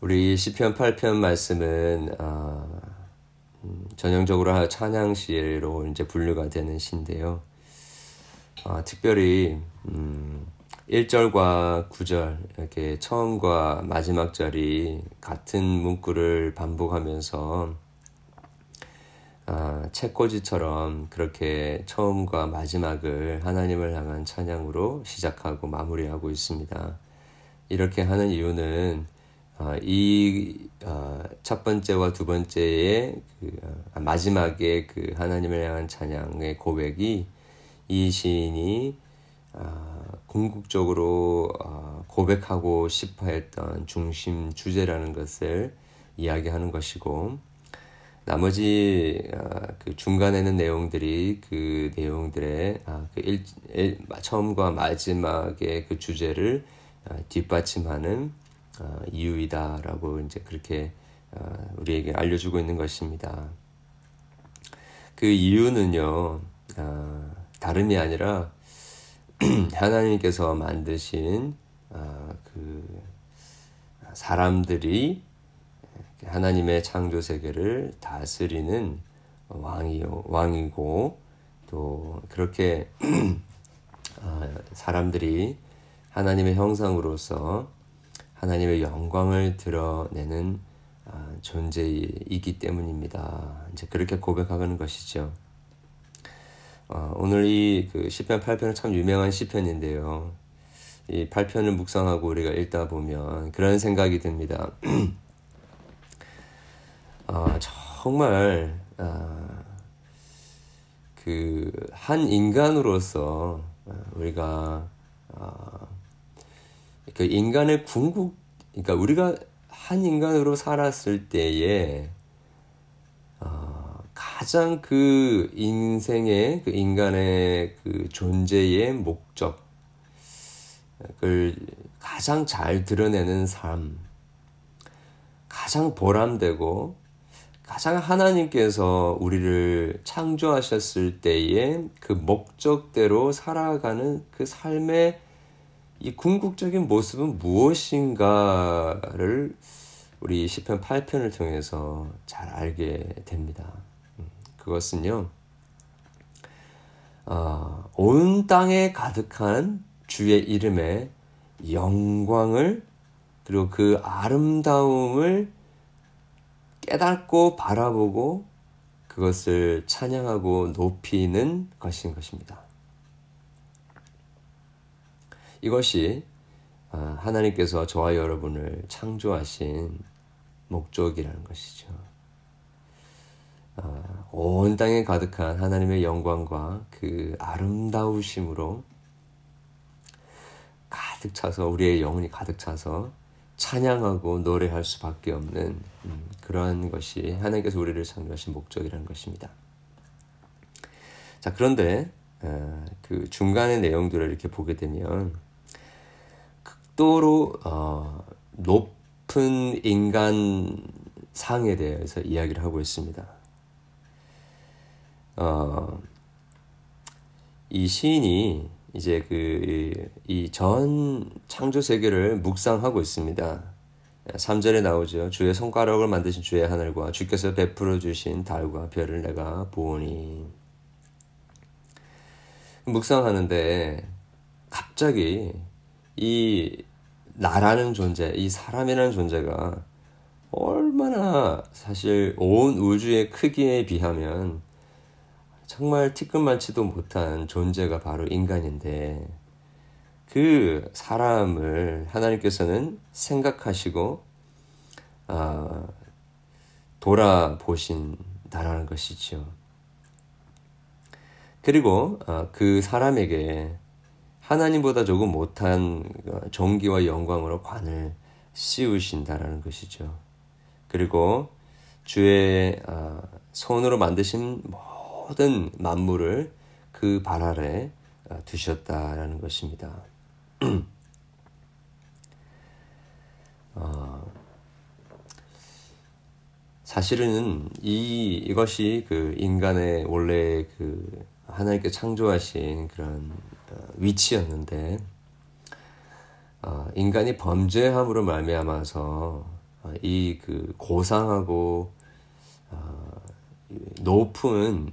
우리 시편 8편 말씀은 어, 음, 전형적으로 찬양 시로 이제 분류가 되는 시인데요. 어, 특별히 음, 1절과 9절 이렇게 처음과 마지막 절이 같은 문구를 반복하면서 아, 책꽂이처럼 그렇게 처음과 마지막을 하나님을 향한 찬양으로 시작하고 마무리하고 있습니다. 이렇게 하는 이유는 어, 이첫 어, 번째와 두 번째의 그 어, 마지막에 그 하나님을 향한 찬양의 고백이 이 시인이 궁극적으로 고백하고 싶어했던 중심 주제라는 것을 이야기하는 것이고 나머지 그 중간에 는 내용들이 그 내용들의 그 일, 일, 처음과 마지막의 그 주제를 뒷받침하는 어, 이유이다라고 이제 그렇게 어, 우리에게 알려주고 있는 것입니다. 그 이유는요, 어, 다름이 아니라 하나님께서 만드신 그 사람들이 하나님의 창조 세계를 다스리는 왕이요 왕이고 또 그렇게 사람들이 하나님의 형상으로서 하나님의 영광을 드러내는 아, 존재이기 때문입니다. 이제 그렇게 고백하는 것이죠. 어, 오늘 이그 시편 8편은 참 유명한 시편인데요. 이 8편을 묵상하고 우리가 읽다 보면 그런 생각이 듭니다. 어, 정말 어, 그한 인간으로서 우리가 어, 그 인간의 궁극, 그러니까 우리가 한 인간으로 살았을 때에 어, 가장 그 인생의 그 인간의 그 존재의 목적을 가장 잘 드러내는 삶, 가장 보람되고 가장 하나님께서 우리를 창조하셨을 때에 그 목적대로 살아가는 그 삶의 이 궁극적인 모습은 무엇인가를 우리 시편 8편을 통해서 잘 알게 됩니다. 음, 그것은요, 어, 온 땅에 가득한 주의 이름의 영광을 그리고 그 아름다움을 깨닫고 바라보고 그것을 찬양하고 높이는 것인 것입니다. 이것이 아, 하나님께서 저와 여러분을 창조하신 목적이라는 것이죠. 아, 온 땅에 가득한 하나님의 영광과 그 아름다우심으로 가득 차서 우리의 영혼이 가득 차서 찬양하고 노래할 수밖에 없는 음, 그러한 것이 하나님께서 우리를 창조하신 목적이라는 것입니다. 자 그런데 아, 그 중간의 내용들을 이렇게 보게 되면 극도로 어, 높은 인간 상에 대해서 이야기를 하고 있습니다. 어, 이 시인이 이제 그 이 전 창조 세계를 묵상하고 있습니다. 3절에 나오죠. 주의 손가락을 만드신 주의 하늘과 주께서 베풀어 주신 달과 별을 내가 보니 묵상하는데 갑자기 이 나라는 존재, 이 사람이라는 존재가 얼마나 사실 온 우주의 크기에 비하면 정말 티끌만치도 못한 존재가 바로 인간인데 그 사람을 하나님께서는 생각하시고 아, 돌아보신다라는 것이죠. 그리고 아, 그 사람에게 하나님보다 조금 못한 종기와 영광으로 관을 씌우신다라는 것이죠. 그리고 주의 아, 손으로 만드신 모든 만물을 그 발 아래 아, 두셨다라는 것입니다. 어, 사실은 이 이것이 그 인간의 원래 그 하나님께 창조하신 그런 어, 위치였는데 어, 인간이 범죄함으로 말미암아서 이그 고상하고 높은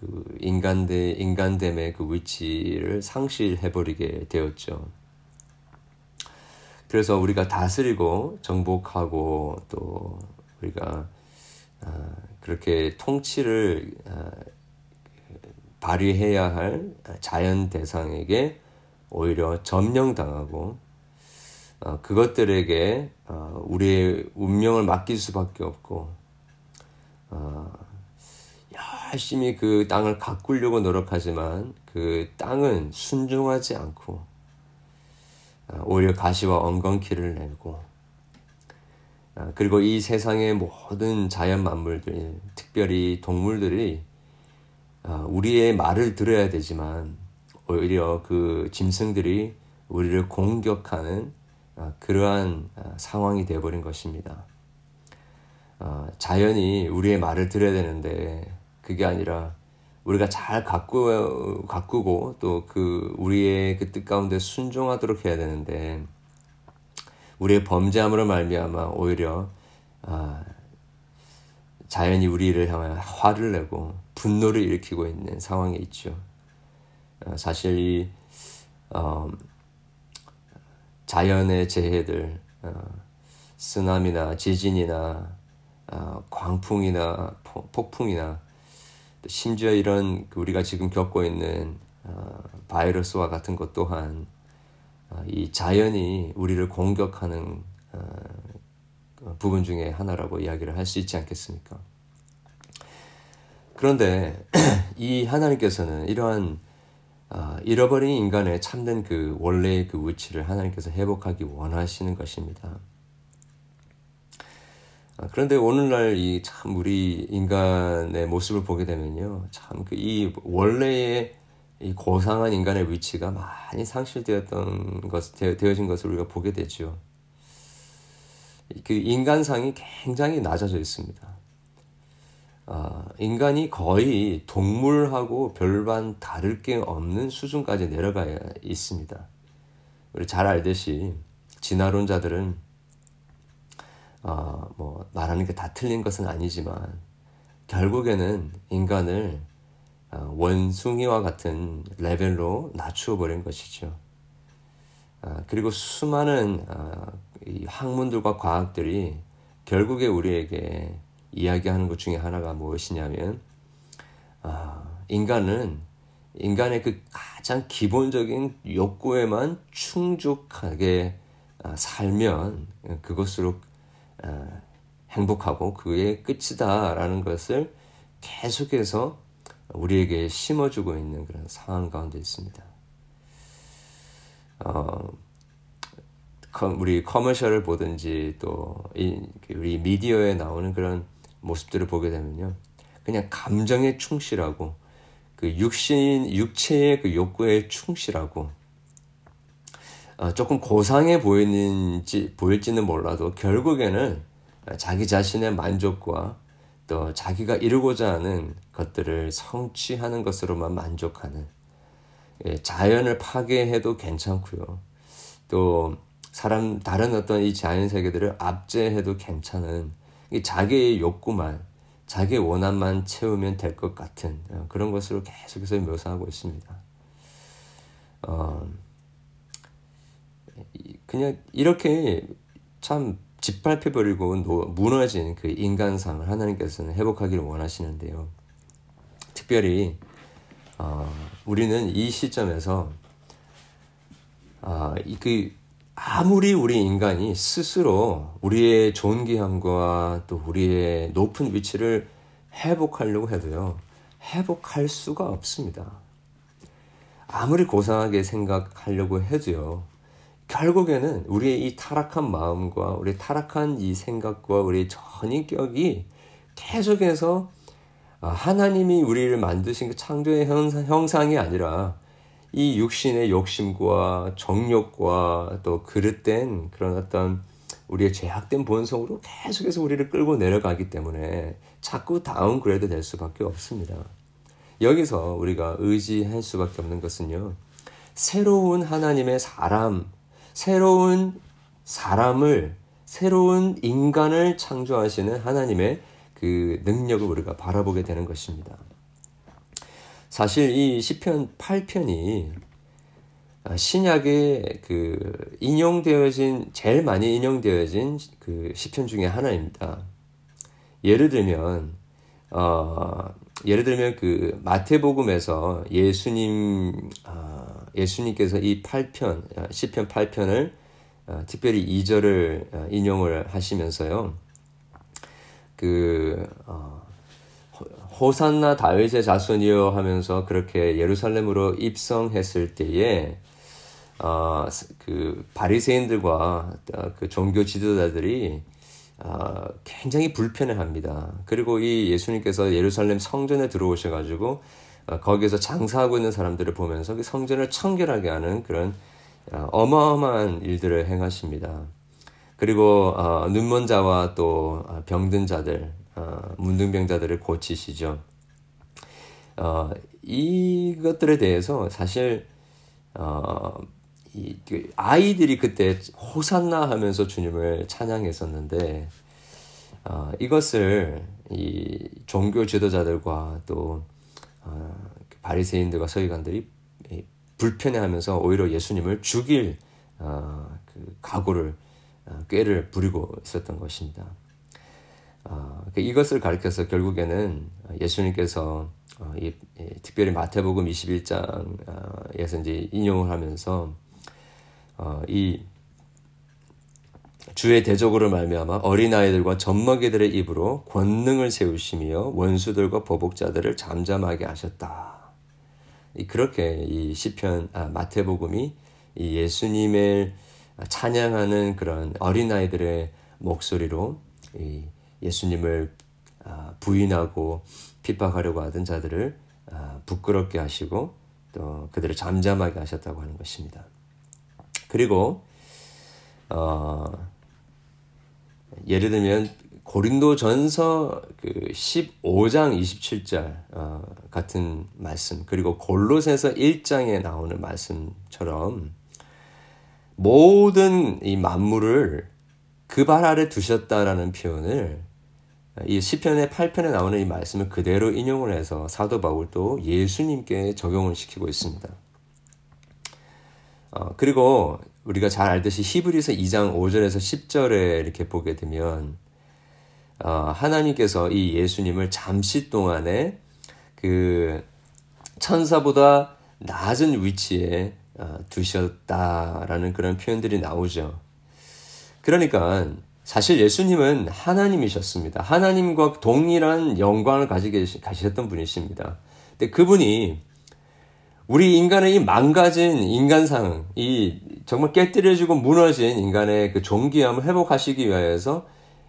그 인간대 인간됨의 그 위치를 상실해 버리게 되었죠. 그래서 우리가 다스리고 정복하고 또 우리가 그렇게 통치를 발휘해야 할 자연 대상에게 오히려 점령당하고 어, 그것들에게 어, 우리의 운명을 맡길 수밖에 없고 어, 열심히 그 땅을 가꾸려고 노력하지만 그 땅은 순종하지 않고 오히려 가시와 엉겅퀴를 내고 그리고 이 세상의 모든 자연 만물들, 특별히 동물들이 우리의 말을 들어야 되지만 오히려 그 짐승들이 우리를 공격하는 아, 그러한 아, 상황이 되어버린 것입니다. 아, 자연이 우리의 말을 들어야 되는데 그게 아니라 우리가 잘 가꾸, 가꾸고 또 그 우리의 그 뜻 가운데 순종하도록 해야 되는데 우리의 범죄함으로 말미암아 오히려 자연이 우리를 향하여 화를 내고 분노를 일으키고 있는 상황에 있죠. 사실 이 어, 자연의 재해들, 어, 쓰나미나 지진이나 어, 광풍이나 포, 폭풍이나 심지어 이런 그 우리가 지금 겪고 있는 어, 바이러스와 같은 것 또한 어, 이 자연이 우리를 공격하는 어, 부분 중에 하나라고 이야기를 할 수 있지 않겠습니까? 그런데 이 하나님께서는 이러한 아, 잃어버린 인간의 참된 그 원래의 그 위치를 하나님께서 회복하기 원하시는 것입니다. 아, 그런데 오늘날 이 참 우리 인간의 모습을 보게 되면요, 참 그 이 원래의 이 고상한 인간의 위치가 많이 상실되었던 것, 되어진 것을 우리가 보게 되죠. 그 인간상이 굉장히 낮아져 있습니다. 어, 인간이 거의 동물하고 별반 다를 게 없는 수준까지 내려가 있습니다. 우리 잘 알듯이 진화론자들은 어, 뭐 말하는 게 다 틀린 것은 아니지만 결국에는 인간을 어, 원숭이와 같은 레벨로 낮추어 버린 것이죠. 어, 그리고 수많은 어, 학문들과 과학들이 결국에 우리에게 이야기하는 것 중에 하나가 무엇이냐면 아, 인간은 인간의 그 가장 기본적인 욕구에만 충족하게 아, 살면 그것으로 아, 행복하고 그게 끝이다라는 것을 계속해서 우리에게 심어주고 있는 그런 상황 가운데 있습니다. 어, 우리 커머셜을 보든지 또 우리 미디어에 나오는 그런 모습들을 보게 되면요. 그냥 감정에 충실하고 그 육신 육체의 그 욕구에 충실하고 어, 조금 고상해 보이는지 보일지는 몰라도 결국에는 자기 자신의 만족과 또 자기가 이루고자 하는 것들을 성취하는 것으로만 만족하는 예, 자연을 파괴해도 괜찮고요. 또 사람 다른 어떤 이 자연 세계들을 압제해도 괜찮은 자기의 욕구만, 자기의 원함만 채우면 될 것 같은 어, 그런 것으로 계속해서 묘사하고 있습니다. 어, 그냥 이렇게 참 짓밟혀버리고 무너진 그 인간상을 하나님께서는 회복하기를 원하시는데요. 특별히 어, 우리는 이 시점에서 어, 그 아무리 우리 인간이 스스로 우리의 존귀함과 또 우리의 높은 위치를 회복하려고 해도요, 회복할 수가 없습니다. 아무리 고상하게 생각하려고 해도요, 결국에는 우리의 이 타락한 마음과 우리 타락한 이 생각과 우리 전인격이 계속해서 하나님이 우리를 만드신 그 창조의 형상이 아니라 이 육신의 욕심과 정욕과 또 그릇된 그런 어떤 우리의 죄악된 본성으로 계속해서 우리를 끌고 내려가기 때문에 자꾸 downgrade 될 수밖에 없습니다. 여기서 우리가 의지할 수밖에 없는 것은요. 새로운 하나님의 사람, 새로운 사람을 새로운 인간을 창조하시는 하나님의 그 능력을 우리가 바라보게 되는 것입니다. 사실 이 시편 8편이 신약에 그 인용되어진 제일 많이 인용되어진 그 시편 중에 하나입니다. 예를 들면 어 예를 들면 그 마태복음에서 예수님 어, 예수님께서 이 8편 시편 8편을 어, 특별히 2절을 어, 인용을 하시면서요. 그 어, 호산나 다윗의 자손이여 하면서 그렇게 예루살렘으로 입성했을 때에 어, 그 바리새인들과 어, 그 종교 지도자들이 어, 굉장히 불편해합니다. 그리고 이 예수님께서 예루살렘 성전에 들어오셔가지고 어, 거기에서 장사하고 있는 사람들을 보면서 그 성전을 청결하게 하는 그런 어, 어마어마한 일들을 행하십니다. 그리고 어, 눈먼 자와 또 어, 병든 자들, 어, 문둥병자들을 고치시죠. 어, 이것들에 대해서 사실 어, 이, 그 아이들이 그때 호산나 하면서 주님을 찬양했었는데 어, 이것을 이 종교 지도자들과 또 어, 바리새인들과 서기관들이 불편해하면서 오히려 예수님을 죽일 어, 그 각오를 어, 꾀를 부리고 있었던 것입니다. 어, 그 이것을 가리켜서 결국에는 예수님께서 어, 특별히 마태복음 21장에서 이제 인용을 하면서 어, 이 주의 대적으로 말미암아 어린아이들과 젖먹이들의 입으로 권능을 세우시며 원수들과 보복자들을 잠잠하게 하셨다. 그렇게 이 시편 아, 마태복음이 이 예수님을 찬양하는 그런 어린아이들의 목소리로 이 예수님을 아, 부인하고 핍박하려고 하던 자들을 아, 부끄럽게 하시고 또 그들을 잠잠하게 하셨다고 하는 것입니다. 그리고 어, 예를 들면 고린도 전서 그 15장 27절 어, 같은 말씀 그리고 골로새서 1장에 나오는 말씀처럼 모든 이 만물을 그 발 아래 두셨다라는 표현을 이 시편의 8편에 나오는 이 말씀을 그대로 인용을 해서 사도 바울도 예수님께 적용을 시키고 있습니다. 어, 그리고 우리가 잘 알듯이 히브리서 2장 5절에서 10절에 이렇게 보게 되면 어, 하나님께서 이 예수님을 잠시 동안에 그 천사보다 낮은 위치에 어, 두셨다라는 그런 표현들이 나오죠. 그러니까 사실 예수님은 하나님이셨습니다. 하나님과 동일한 영광을 가지고 가셨던 분이십니다. 근데 그분이 우리 인간의 이 망가진 인간상, 이 정말 깨뜨려지고 무너진 인간의 그 존귀함을 회복하시기 위하여서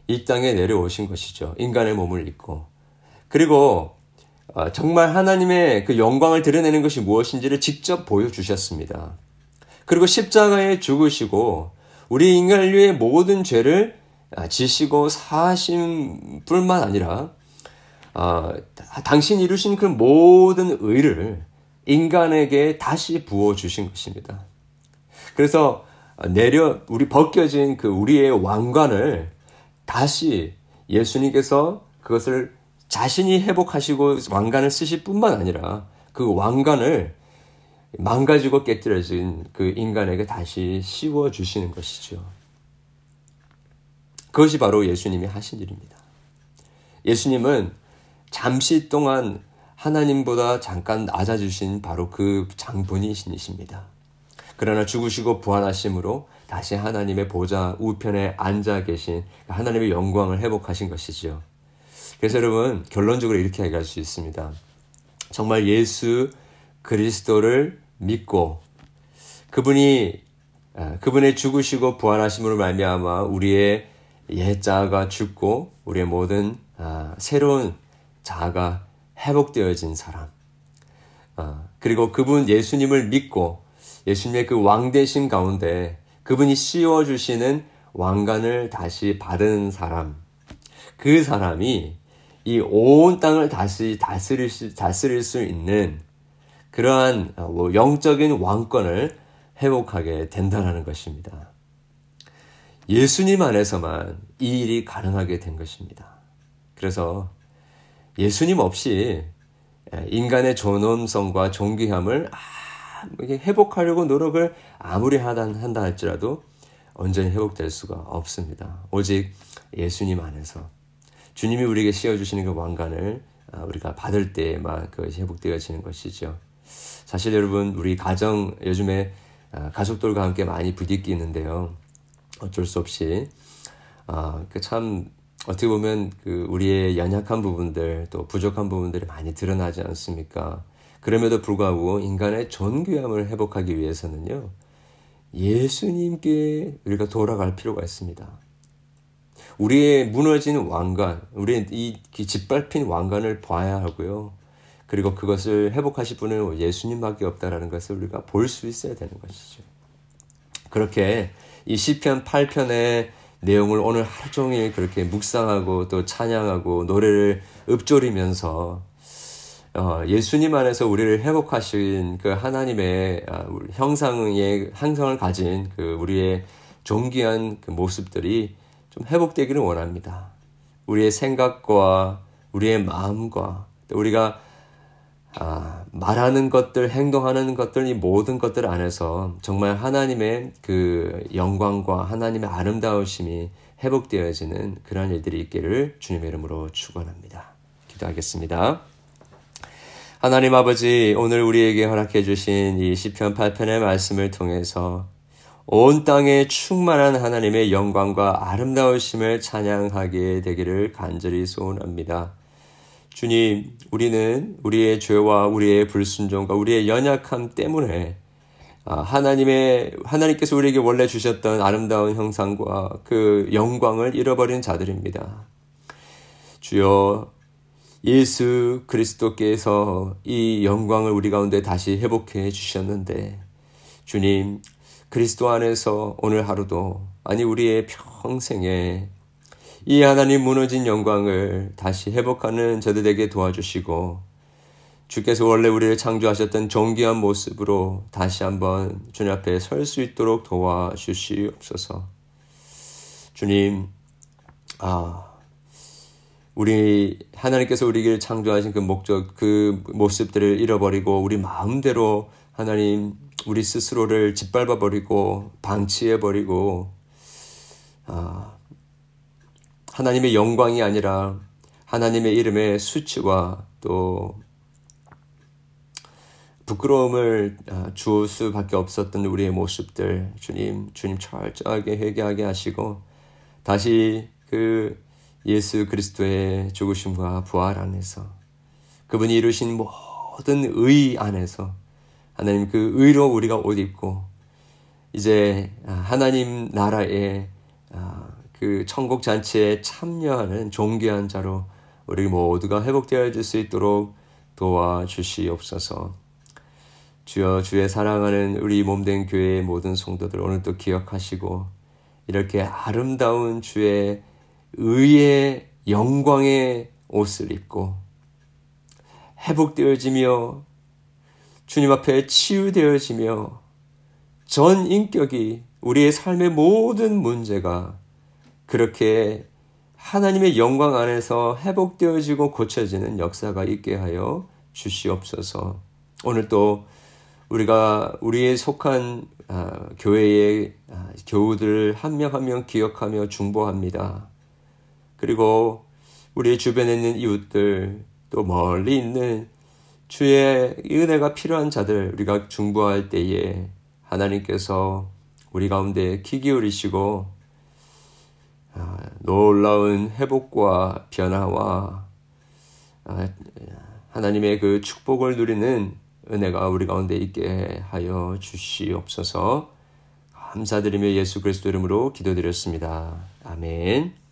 이 땅에 내려오신 것이죠. 인간의 몸을 입고. 그리고 어, 정말 하나님의 그 영광을 드러내는 것이 무엇인지를 직접 보여주셨습니다. 그리고 십자가에 죽으시고 우리 인간류의 모든 죄를 아, 지시고 사하신 뿐만 아니라 어, 당신 이루신 그 모든 의를 인간에게 다시 부어 주신 것입니다. 그래서 내려 우리 벗겨진 그 우리의 왕관을 다시 예수님께서 그것을 자신이 회복하시고 왕관을 쓰실 뿐만 아니라 그 왕관을 망가지고 깨뜨려진 그 인간에게 다시 씌워 주시는 것이죠. 그것이 바로 예수님이 하신 일입니다. 예수님은 잠시 동안 하나님보다 잠깐 낮아주신 바로 그 장본인이십니다. 그러나 죽으시고 부활하심으로 다시 하나님의 보좌 우편에 앉아 계신 하나님의 영광을 회복하신 것이지요. 그래서 여러분 결론적으로 이렇게 얘기할 수 있습니다. 정말 예수 그리스도를 믿고 그분이 아, 그분의 죽으시고 부활하심으로 말미암아 우리의 옛 자아가 죽고 우리의 모든 아, 새로운 자아가 회복되어진 사람. 아, 그리고 그분 예수님을 믿고 예수님의 그 왕대신 가운데 그분이 씌워주시는 왕관을 다시 받은 사람. 그 사람이 이 온 땅을 다시 다스릴 수, 다스릴 수 있는 그러한 어, 뭐 영적인 왕권을 회복하게 된다는 것입니다. 예수님 안에서만 이 일이 가능하게 된 것입니다. 그래서 예수님 없이 인간의 존엄성과 존귀함을 회복하려고 노력을 아무리 한다 할지라도 온전히 회복될 수가 없습니다. 오직 예수님 안에서 주님이 우리에게 씌워주시는 그 왕관을 아, 우리가 받을 때만 그것이 회복되어지는 것이죠. 사실 여러분 우리 가정 요즘에 아, 가족들과 함께 많이 부딪히는데요. 어쩔 수 없이 아, 그 참 어떻게 보면 그 우리의 연약한 부분들 또 부족한 부분들이 많이 드러나지 않습니까? 그럼에도 불구하고 인간의 존귀함을 회복하기 위해서는요. 예수님께 우리가 돌아갈 필요가 있습니다. 우리의 무너진 왕관, 우리의 이 짓밟힌 왕관을 봐야 하고요. 그리고 그것을 회복하실 분은 예수님밖에 없다라는 것을 우리가 볼 수 있어야 되는 것이죠. 그렇게 이 시편 8편의 내용을 오늘 하루 종일 그렇게 묵상하고 또 찬양하고 노래를 읊조리면서 어, 예수님 안에서 우리를 회복하신 그 하나님의 아, 형상의 형상을 가진 그 우리의 존귀한 그 모습들이 좀 회복되기를 원합니다. 우리의 생각과 우리의 마음과 우리가 아, 말하는 것들, 행동하는 것들, 이 모든 것들 안에서 정말 하나님의 그 영광과 하나님의 아름다우심이 회복되어지는 그러한 일들이 있기를 주님의 이름으로 축원합니다. 기도하겠습니다. 하나님 아버지, 오늘 우리에게 허락해 주신 이 시편 8편의 말씀을 통해서 온 땅에 충만한 하나님의 영광과 아름다우심을 찬양하게 되기를 간절히 소원합니다. 주님, 우리는 우리의 죄와 우리의 불순종과 우리의 연약함 때문에 아, 하나님의 하나님께서 우리에게 원래 주셨던 아름다운 형상과 그 영광을 잃어버린 자들입니다. 주여 예수 그리스도께서 이 영광을 우리 가운데 다시 회복해 주셨는데 주님 그리스도 안에서 오늘 하루도 아니 우리의 평생에 이 하나님 무너진 영광을 다시 회복하는 저들에게 도와주시고 주께서 원래 우리를 창조하셨던 존귀한 모습으로 다시 한번 주님 앞에 설 수 있도록 도와주시옵소서. 주님, 아, 우리 하나님께서 우리를 창조하신 그 목적, 그 모습들을 잃어버리고 우리 마음대로 하나님 우리 스스로를 짓밟아 버리고 방치해 버리고 아, 하나님의 영광이 아니라 하나님의 이름의 수치와 또 부끄러움을 아, 주을 수밖에 없었던 우리의 모습들 주님 주님 철저하게 회개하게 하시고 다시 그 예수 그리스도의 죽으심과 부활 안에서 그분이 이루신 모든 의 안에서 하나님 그 의로 우리가 옷 입고 이제 하나님 나라의 아, 그 천국 잔치에 참여하는 존귀한 자로 우리 모두가 회복되어질 수 있도록 도와주시옵소서. 주여 주의 사랑하는 우리 몸된 교회의 모든 성도들 오늘도 기억하시고 이렇게 아름다운 주의 의의 영광의 옷을 입고 회복되어지며 주님 앞에 치유되어지며 전 인격이 우리의 삶의 모든 문제가 그렇게 하나님의 영광 안에서 회복되어지고 고쳐지는 역사가 있게 하여 주시옵소서. 오늘 또 우리가 우리의 속한 아, 교회의 아, 교우들 한 명 한 명 기억하며 중보합니다. 그리고 우리 주변에 있는 이웃들 또 멀리 있는 주의 은혜가 필요한 자들 우리가 중보할 때에 하나님께서 우리 가운데 키 기울이시고 아, 놀라운 회복과 변화와 아, 하나님의 그 축복을 누리는 은혜가 우리 가운데 있게 하여 주시옵소서 감사드리며 예수 그리스도 이름으로 기도드렸습니다. 아멘.